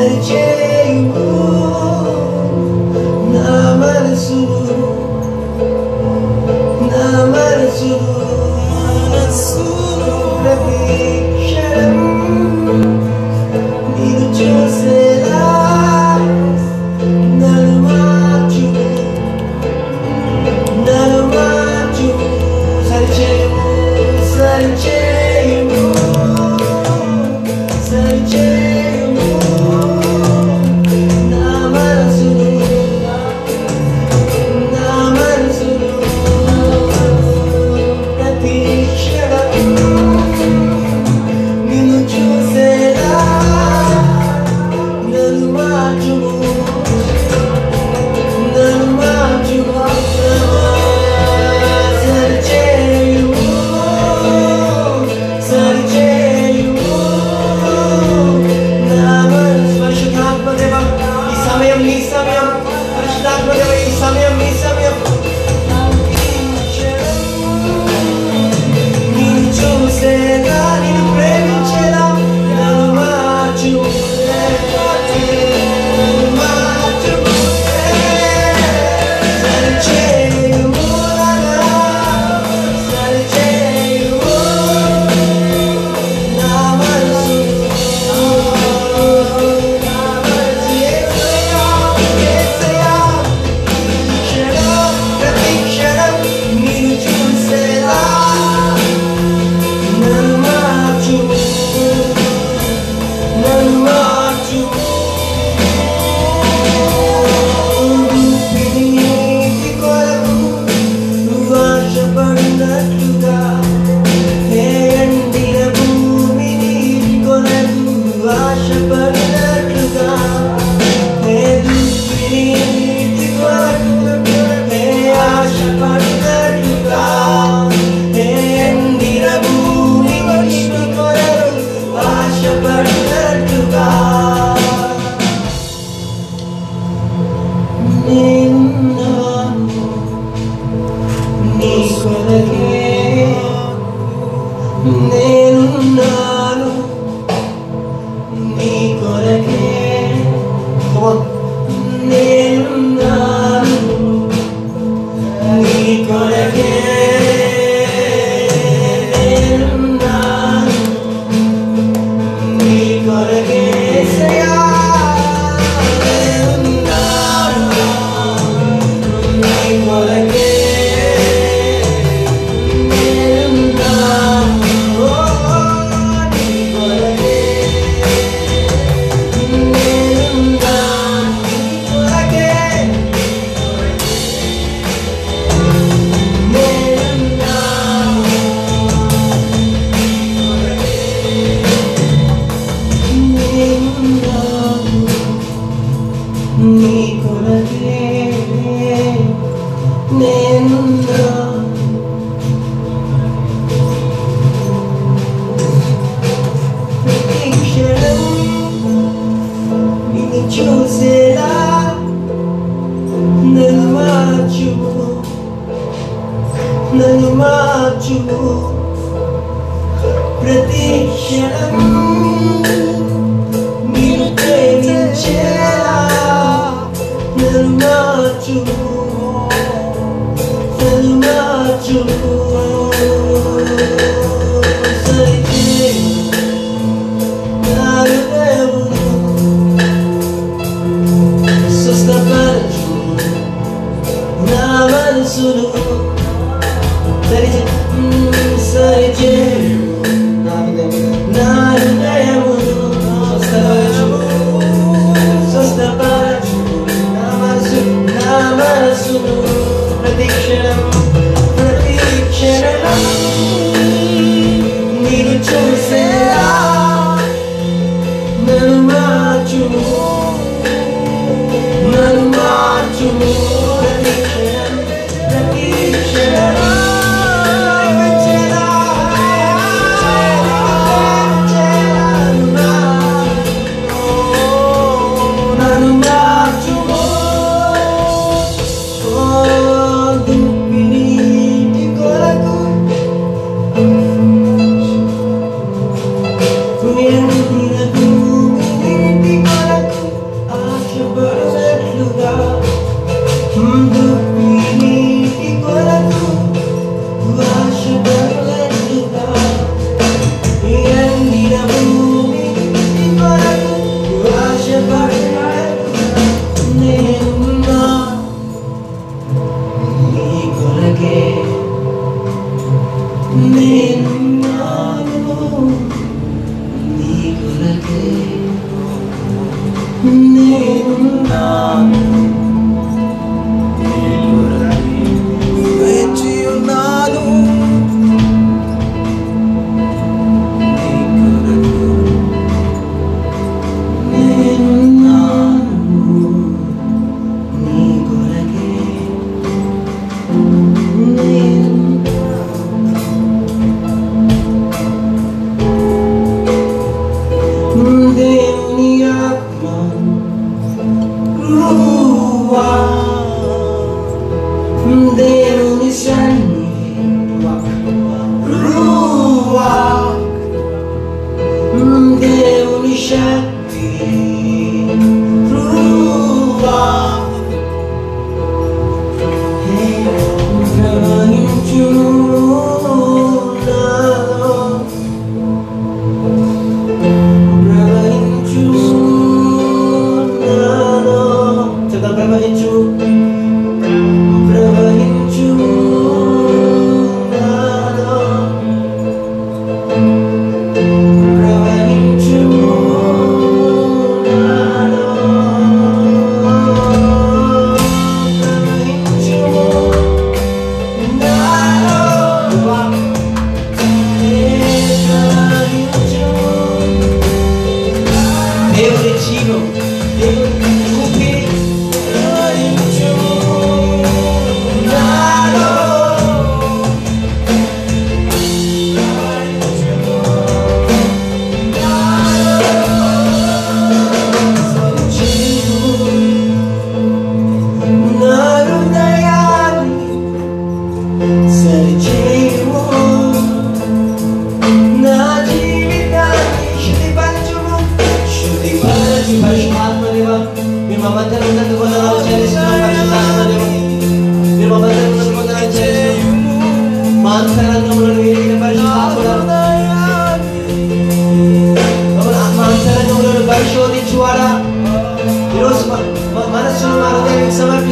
the Jews. నీ మార్చుము నన్ను మార్చుము ప్రతి me.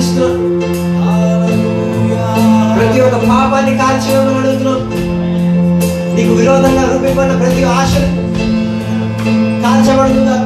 సమర్పిస్తున్నాం ప్రతి ఒక్క పాపాన్ని కాల్చివేయమని అడుగుతున్నాం నీకు విరోధంగా రూపొందిన ప్రతి ఆశ కాల్చబడుతుందా?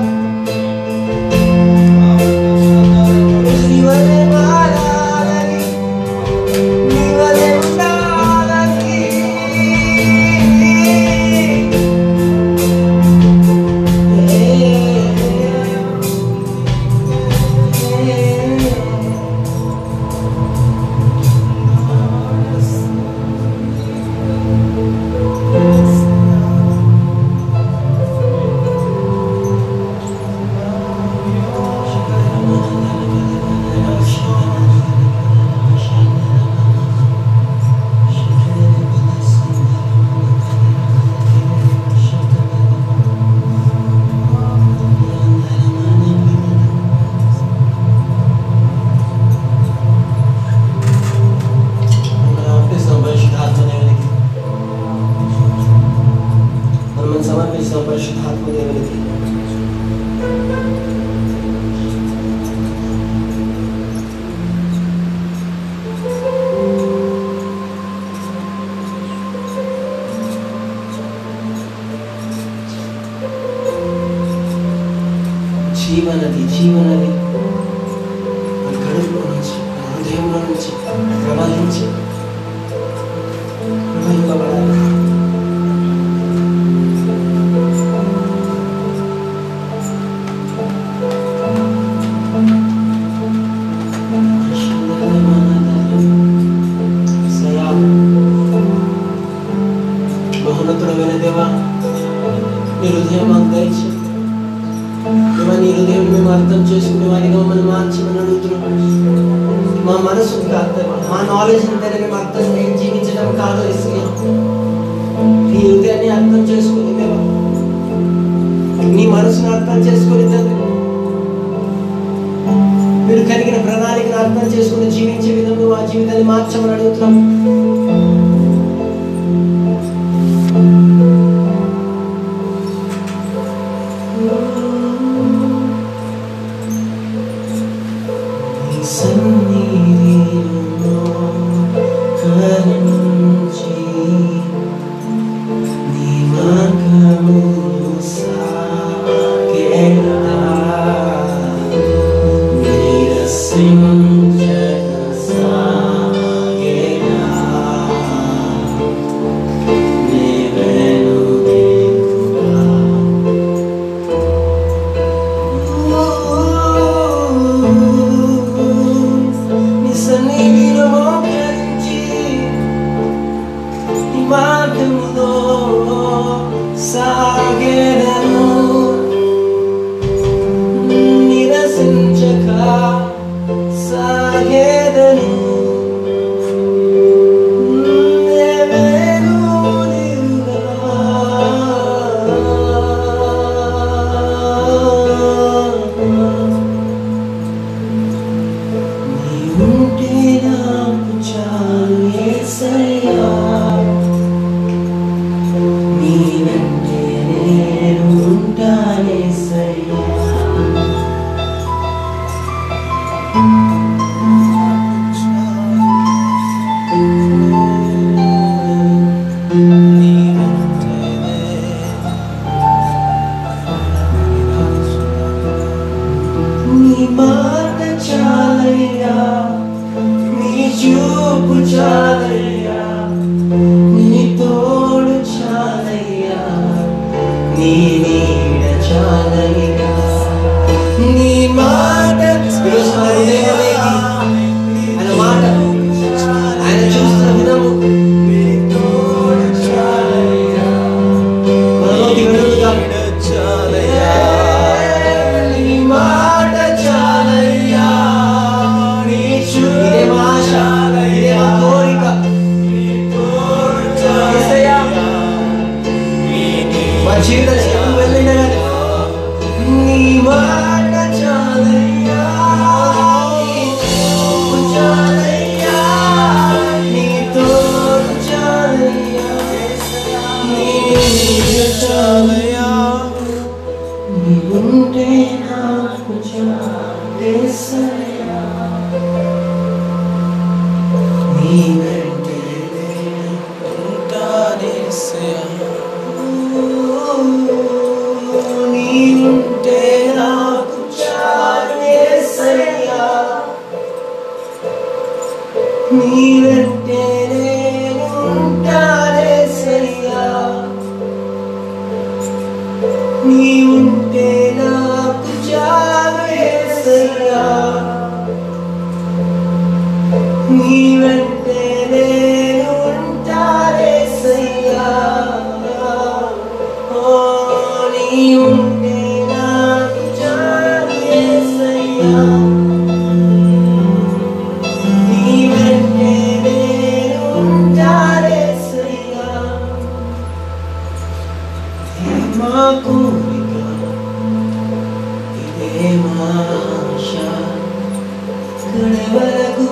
थी जीवन जीवन చేసుకునే మమ్మల్ని మార్చమని అడుగుతున్నాం మా మనసు కాదు. మా నాలెడ్జ్ అంతనే మేము అర్థం మేము జీవించడం కాదు ఇస్తున్నాం నీ హృదయాన్ని అర్థం చేసుకుని దేవా నీ మనసును అర్థం చేసుకుని తండ్రి మీరు కలిగిన ప్రణాళికను అర్థం చేసుకుని జీవించే విధంగా మా జీవితాన్ని మార్చమని అడుగుతున్నాం ये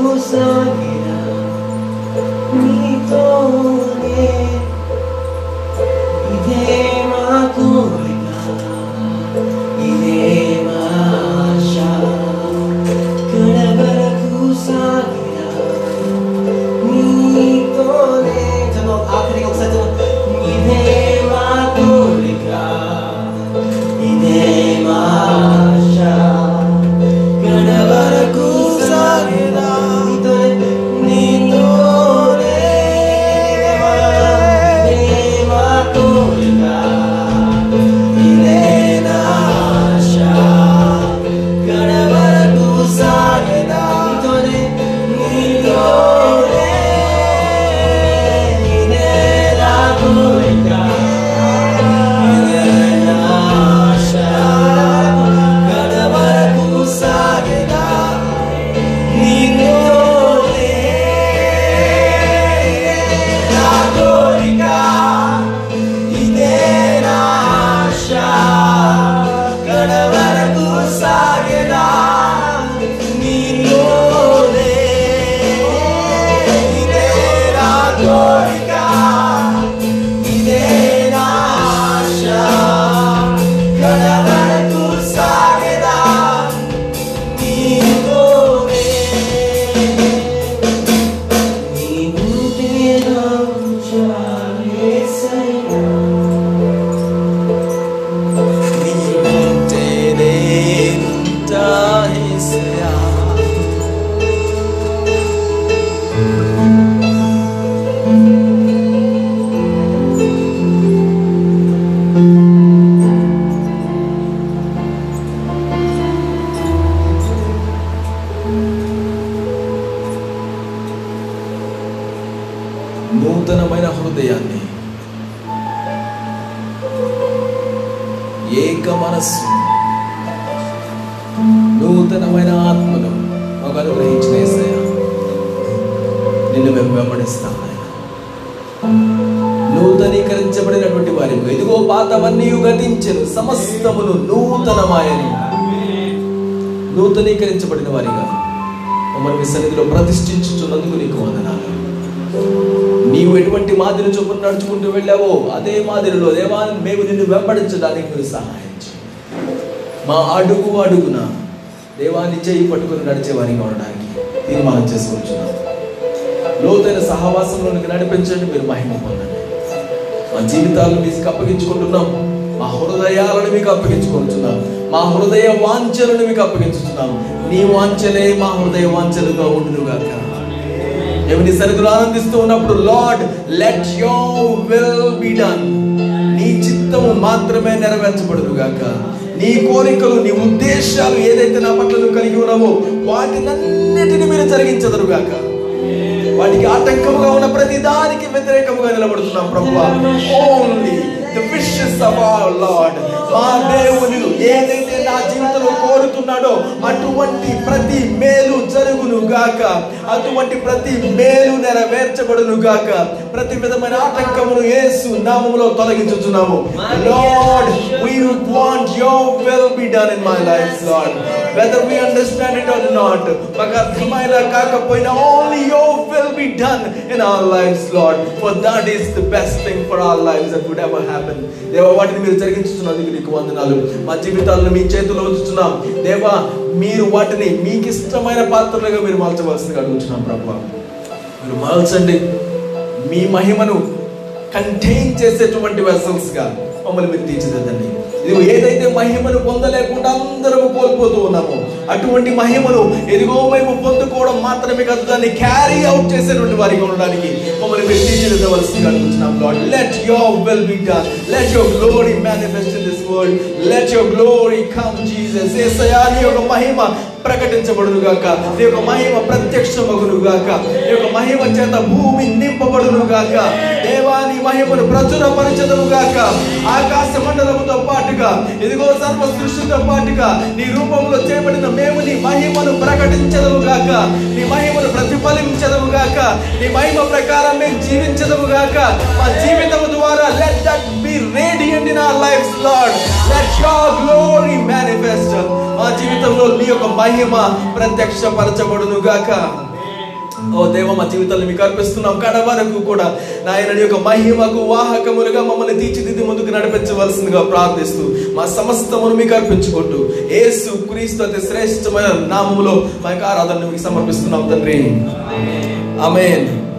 Susan. మనస్సు నూతనమైన ఆత్మను మాకు అనుగ్రహించిన నిన్ను మేము వెంబడిస్తాం నూతనీకరించబడినటువంటి వారి ఎదుగో పాతవన్నీ గతించను సమస్తమును నూతనమాయని. నూతనీకరించబడిన వారిగా మమ్మల్ని మీ సన్నిధిలో ప్రతిష్ఠించుతున్నందుకు నీకు వందనాలు. నీవు ఎటువంటి మాదిరి చొప్పున నడుచుకుంటూ వెళ్ళావో అదే మాదిరిలో దేవా మేము నిన్ను వెంబడించడానికి మీరు సహాయం మా అడుగు అడుగున దేవాన్ని చేయి పట్టుకుని నడిచేవారిగా ఉండడానికి తీర్మానం చేసుకుంటున్నాం లోతైన సహవాసంలోనికి నడిపించండి మీరు మహిమ పొందండి. మా జీవితాలు మీకు అప్పగించుకుంటున్నాం. మా హృదయాలను మీకు అప్పగించుకుంటున్నాం మా హృదయ వాంఛలను మీకు అప్పగించుతున్నాం నీ వాంఛలే మా హృదయ వాంఛలుగా ఉండునుగా ఎవరి సరిగ్గా ఆనందిస్తూ ఉన్నప్పుడు Lord let your will be done. నీ చిత్తము మాత్రమే నెరవేర్చబడునుగాక నీ కోరికలు నీ ఉద్దేశాలు ఏదైతే నా పట్ల నువ్వు కలిగి ఉన్నావో వాటినన్నిటిని మీరు జరిగించదరు గాక వాటికి ఆటంకముగా ఉన్న ప్రతి దానికి వ్యతిరేకముగా నిలబడుతున్నాం ప్రభు only the wishes of our Lord మా దేవుని ఏదైతే నా జీవితంలో కోరుతున్నాడో అటువంటి ప్రతి మేలు జరుగును గాక. అటువంటి ప్రతి మేలు నెరవేర్చబడును గాక. ప్రతి విధమైన ఆటంకమును యేసు నామములో తొలగించుచున్నాము. Lord we want your will be done in my life lord. Whether we understand it or not మాకు అర్థమైనా కాకపోయినా only your will be done in our lives lord. For that is the best thing for our lives that would ever happen. దేవా వాటిని మీరు జరిగించుతున్నందుకు నీకు వందనాలు. మా జీవితాలను మీ చేతిలో ఉంచుతున్నాం. దేవా మీరు వాటిని మీకు ఇష్టమైన పాత్రలుగా మీరు మార్చవలసిందిగా అడుగుతున్నాం ప్రభా. మీరు మార్చండి. మీ మహిమను కంటైన్ చేసేటువంటి వెసల్స్గా మమ్మల్ని మీరు తీర్చిదిద్దండి. నువ్వు ఏదైతే మహిమను పొందలేకుండా అందరము కోల్పోతూ ఉన్నాము అటువంటి మహిమను ఎదిగో మేము పొందుకోవడం మాత్రమే కాదు దాన్ని క్యారీ అవుట్ చేసేటువంటి వారికి ఉండడానికి మమ్మల్ని మీరు తీర్చిదిద్దవలసిందిగా అడుగుతున్నాం let your will be done let your glory manifest in this world let your glory come Jesus Yesayya నీ యొక్క మహిమ ప్రకటించబడును గాక నీ యొక్క మహిమ ప్రత్యక్షమగును గాక నీ యొక్క మహిమ చేత భూమి నింపబడును గాక దేవా నీ మహిమను ప్రచురపరచదును గాక ఆకాశ మండలముతో పాటుగా ఇదిగో సర్వ సృష్టితో పాటుగా నీ రూపంలో చేయబడిన మేము మహిమను ప్రకటించదవుగాక నీ మహిమను ప్రతిఫలించదవుగాక నీ మహిమ ప్రకారం మేము జీవించదవుగాక మా జీవితం ద్వారా let that be radiant in our life Lord let your glory manifest మా జీవితంలో నీ యొక్క మహిమ ప్రత్యక్షపరచబడును గాక. ఓ దేవ మా జీవితాన్ని మీకు అర్పిస్తున్నాం. కడ వరకు కూడా నాయన యొక్క మహిమకు వాహకములుగా మమ్మల్ని తీర్చిదిద్ది ముందుకు నడిపించవలసిందిగా ప్రార్థిస్తూ మా సమస్తమును మీకు అర్పించుకుంటూ యేసు క్రీస్తు అతి శ్రేష్టమైన నామములో మా యొక్క ఆరాధనను మీకు సమర్పిస్తున్నాం తండ్రి. ఆమేన్.